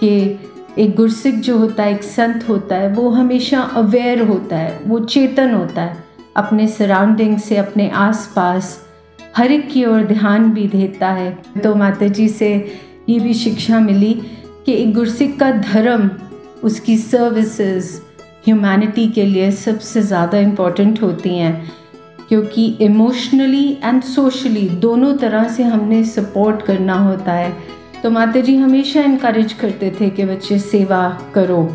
कि एक गुरसिक जो होता है, एक संत होता है, वो हमेशा अवेयर होता है, वो चेतन होता है, अपने सराउंडिंग से, अपने आसपास हर एक की ओर ध्यान भी देता है। तो माता जी से ये भी शिक्षा मिली। कि एक गुरसिक का धर्म, उसकी सर्विसेज़ ह्यूमैनिटी के लिए सबसे ज़्यादा इंपॉर्टेंट होती हैं। क्योंकि इमोशनली एंड सोशली दोनों तरह से हमने सपोर्ट करना होता है। तो माता जी हमेशा इनक्रेज करते थे कि बच्चे सेवा करो।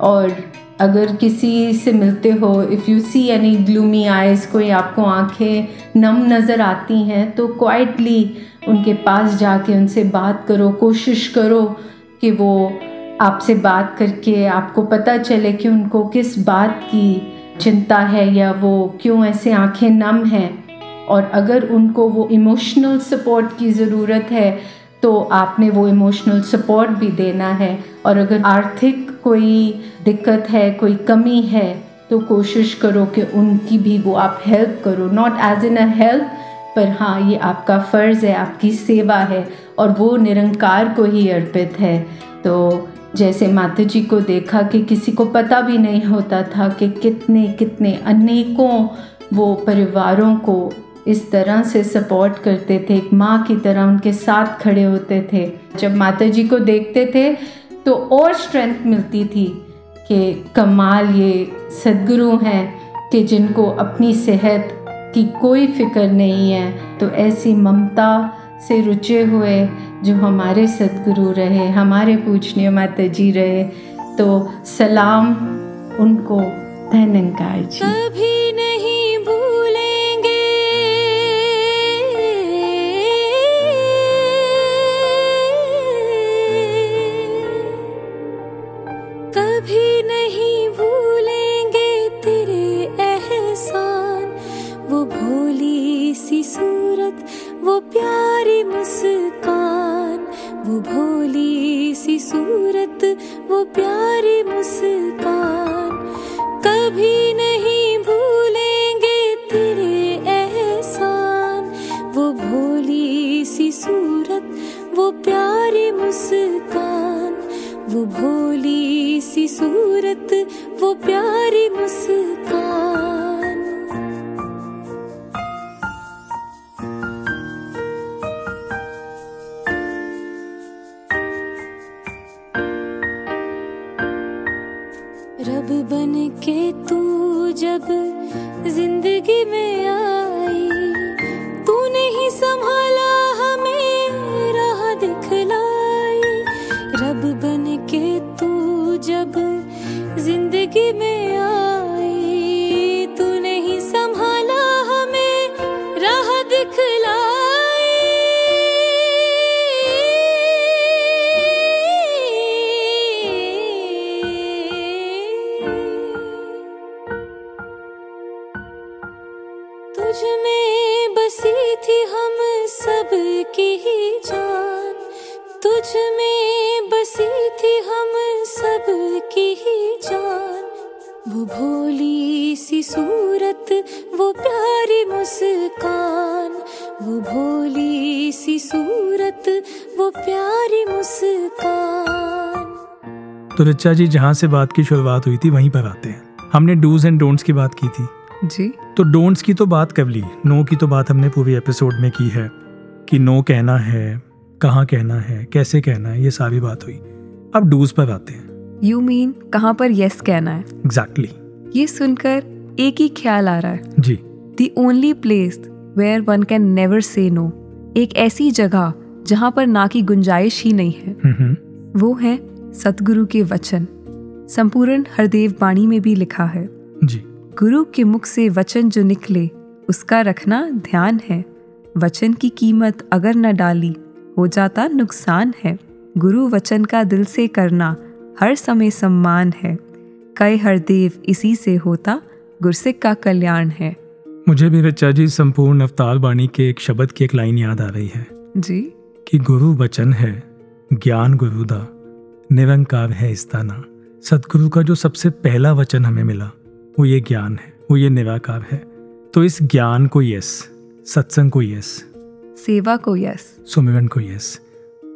और अगर किसी से मिलते हो if you see any gloomy eyes कोई आपको आँखें नम नज़र आती हैं तो क्वाइटली उनके पास जाके उनसे बात करो, कोशिश करो। कि वो आपसे बात करके आपको पता चले कि उनको किस बात की चिंता है या वो क्यों ऐसे आँखें नम हैं। और अगर उनको वो इमोशनल सपोर्ट की ज़रूरत है तो आपने वो इमोशनल सपोर्ट भी देना है। और अगर आर्थिक कोई दिक्कत है, कोई कमी है तो कोशिश करो कि उनकी भी वो आप हेल्प करो। Not as in a help पर हाँ ये आपका फ़र्ज़ है, आपकी सेवा है और वो निरंकार को ही अर्पित है। तो जैसे माता जी को देखा कि किसी को पता भी नहीं होता था कि कितने कितने अनेकों वो परिवारों को इस तरह से सपोर्ट करते थे, एक माँ की तरह उनके साथ खड़े होते थे। जब माता जी को देखते थे तो और स्ट्रेंथ मिलती थी कि कमाल ये सदगुरु हैं कि जिनको अपनी सेहत की कोई फ़िक्र नहीं है तो ऐसी ममता से रुचे हुए जो हमारे सदगुरु रहे, हमारे पूजनीय माता जी रहे तो सलाम उनको धन्यकार जी। कभी नहीं रिचा जी जहाँ से बात की शुरुआत हुई थी वहीं पर आते हैं। हमने डूज एंड डोंट्स की बात की थी। जी। तो डोंट्स की तो बात कर ली नो की तो बात हमने पूरे एपिसोड में की है कि नो कहना है कहाँ कहना है कैसे कहना है ये सारी बात हुई। अब डूज पर आते हैं। यू मीन कहाँ पर यस कहना है? Exactly exactly. ये सुनकर एक ही ख्याल आ रहा है। जी। The only place where one can never say no एक ऐसी जगह जहाँ पर ना की गुंजाइश ही नहीं है वो है सतगुरु के वचन। संपूर्ण हरदेव बाणी में भी लिखा है। जी। गुरु के मुख से वचन जो निकले उसका रखना ध्यान है। वचन की कीमत अगर न डाली हो जाता नुकसान है। गुरु वचन का दिल से करना हर समय सम्मान है। कई हरदेव इसी से होता गुरसिक का कल्याण है। मुझे भी रचा जी संपूर्ण अवतार बाणी के एक शब्द की एक लाइन याद आ रही है। जी। कि गुरु वचन है ज्ञान गुरु दा निरंकार है इसका ना सदगुरु का जो सबसे पहला वचन हमें मिला वो ये ज्ञान है वो ये निराकार है। तो इस ज्ञान को यस सत्संग को यस सेवा को यस। सुमिरन को यस।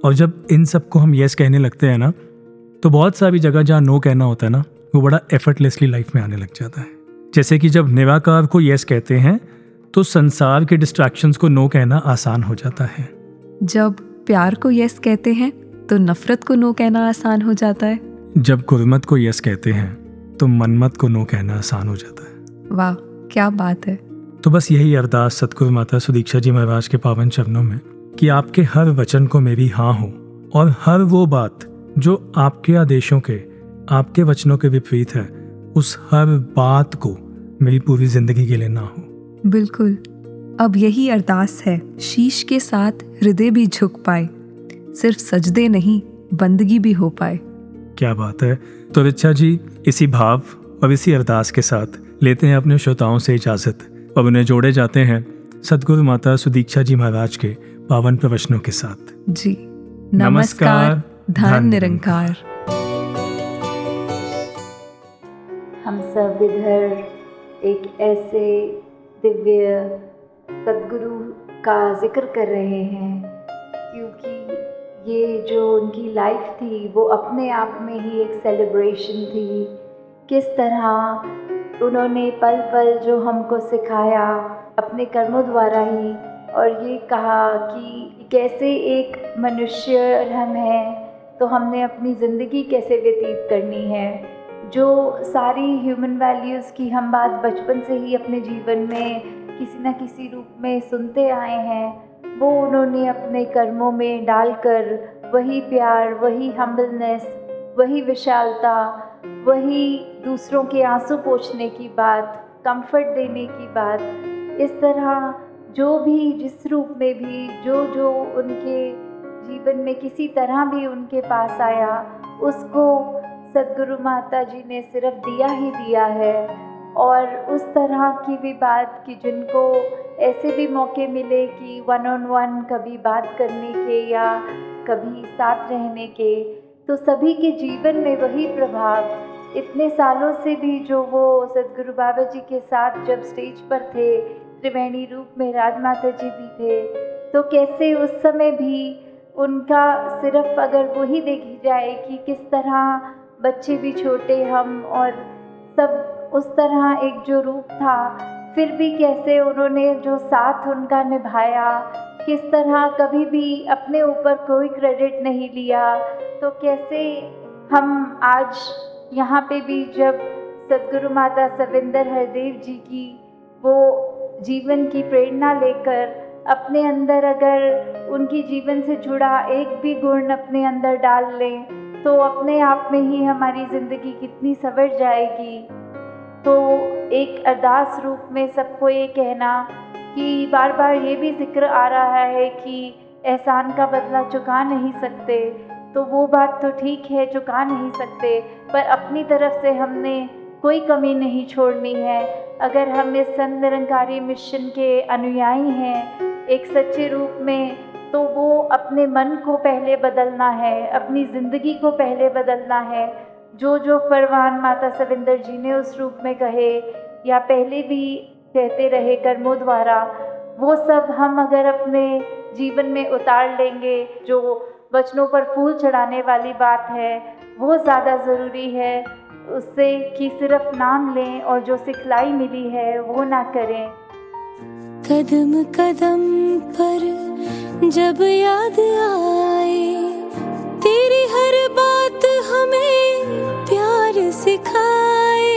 और जब इन सबको हम यस कहने लगते हैं ना तो बहुत सारी जगह जहाँ नो कहना होता है ना वो बड़ा एफर्टलेसली लाइफ में आने लग जाता है। जैसे कि जब निराकार को यस कहते हैं तो संसार के डिस्ट्रैक्शंस को नो कहना आसान हो जाता है। जब प्यार को यस कहते हैं तो नफरत को नो कहना आसान हो जाता है। जब गुरमत को यस कहते हैं तो मनमत को नो कहना आसान हो जाता है। वाह क्या बात है। तो बस यही अरदास सतगुरु माता सुदीक्षा जी महाराज के पावन चरणों में कि आपके हर वचन को मेरी हाँ हो और हर वो बात जो आपके आदेशों के आपके वचनों के विपरीत है उस हर बात को मेरी पूरी ज़िंदगी के लिए ना हो। बिल्कुल। अब यही अरदास है शीश के साथ हृदय भी झुक पाए। सिर्फ़ सजदे नहीं बंदगी भी हो पाए। क्या बात है। तो रिचा जी इसी भाव और इसी अरदास के साथ लेते हैं अपने श्रोताओं से इजाज़त। और उन्हें जोड़े जाते हैं सदगुरु माता सुदीक्षा जी महाराज के पावन प्रवचनों के साथ। जी। नमस्कार धन निरंकार। हम सब इधर एक ऐसे दिव्य सदगुरु का ज़िक्र कर रहे हैं क्योंकि ये जो उनकी लाइफ थी, वो अपने आप में ही एक सेलिब्रेशन थी। किस तरह उन्होंने पल पल जो हमको सिखाया, अपने कर्मों द्वारा ही, और ये कहा कि कैसे एक मनुष्य हम हैं तो हमने अपनी ज़िंदगी कैसे व्यतीत करनी है। जो सारी ह्यूमन वैल्यूज़ की हम बात बचपन से ही अपने जीवन में किसी न किसी रूप में सुनते आए हैं वो उन्होंने अपने कर्मों में डालकर वही प्यार, वही हम्बलनेस वही विशालता, वही दूसरों के आँसू पोछने की बात कंफर्ट देने की बात, इस तरह जो भी, जिस रूप में भी, जो जो उनके जीवन में किसी तरह भी उनके पास आया, उसको सदगुरु माता जी ने सिर्फ़ दिया ही दिया है। और उस तरह की भी बात कि जिनको ऐसे भी मौके मिले कि वन ऑन वन कभी बात करने के या कभी साथ रहने के तो सभी के जीवन में वही प्रभाव। इतने सालों से भी जो वो सदगुरु बाबा जी के साथ जब स्टेज पर थे, त्रिवेणी रूप में राजमाता जी भी थे तो कैसे उस समय भी उनका सिर्फ़ अगर वही देखी जाए कि किस तरह बच्चे भी छोटे, हम और सब उस तरह एक जो रूप था फिर भी कैसे उन्होंने जो साथ उनका निभाया? किस तरह कभी भी अपने ऊपर कोई क्रेडिट नहीं लिया? तो कैसे हम आज यहाँ पे भी जब सदगुरु माता सविंदर हरदेव जी की वो जीवन की प्रेरणा लेकर अपने अंदर अगर उनकी जीवन से जुड़ा एक भी गुण अपने अंदर डाल लें तो अपने आप में ही हमारी ज़िंदगी कितनी सवर जाएगी। तो एक अरदास रूप में सबको ये कहना कि बार बार ये भी ज़िक्र आ रहा है कि एहसान का बदला चुका नहीं सकते। तो वो बात तो ठीक है, चुका नहीं सकते, पर अपनी तरफ़ से हमने कोई कमी नहीं छोड़नी है। अगर हम इस संत निरंकारी मिशन के अनुयायी हैं, एक सच्चे रूप में तो वो अपने मन को पहले बदलना है, अपनी ज़िंदगी को पहले बदलना है। जो जो फरमान माता सविंदर जी ने उस रूप में कहे या पहले भी कहते रहे कर्मों द्वारा, वो सब हम अगर अपने जीवन में उतार लेंगे, जो वचनों पर फूल चढ़ाने वाली बात है, वो ज़्यादा ज़रूरी है। उससे कि सिर्फ़ नाम लें और जो सिखलाई मिली है, वो ना करें। कदम कदम पर जब याद आए तेरी हर बात हमें प्यार सिखाए।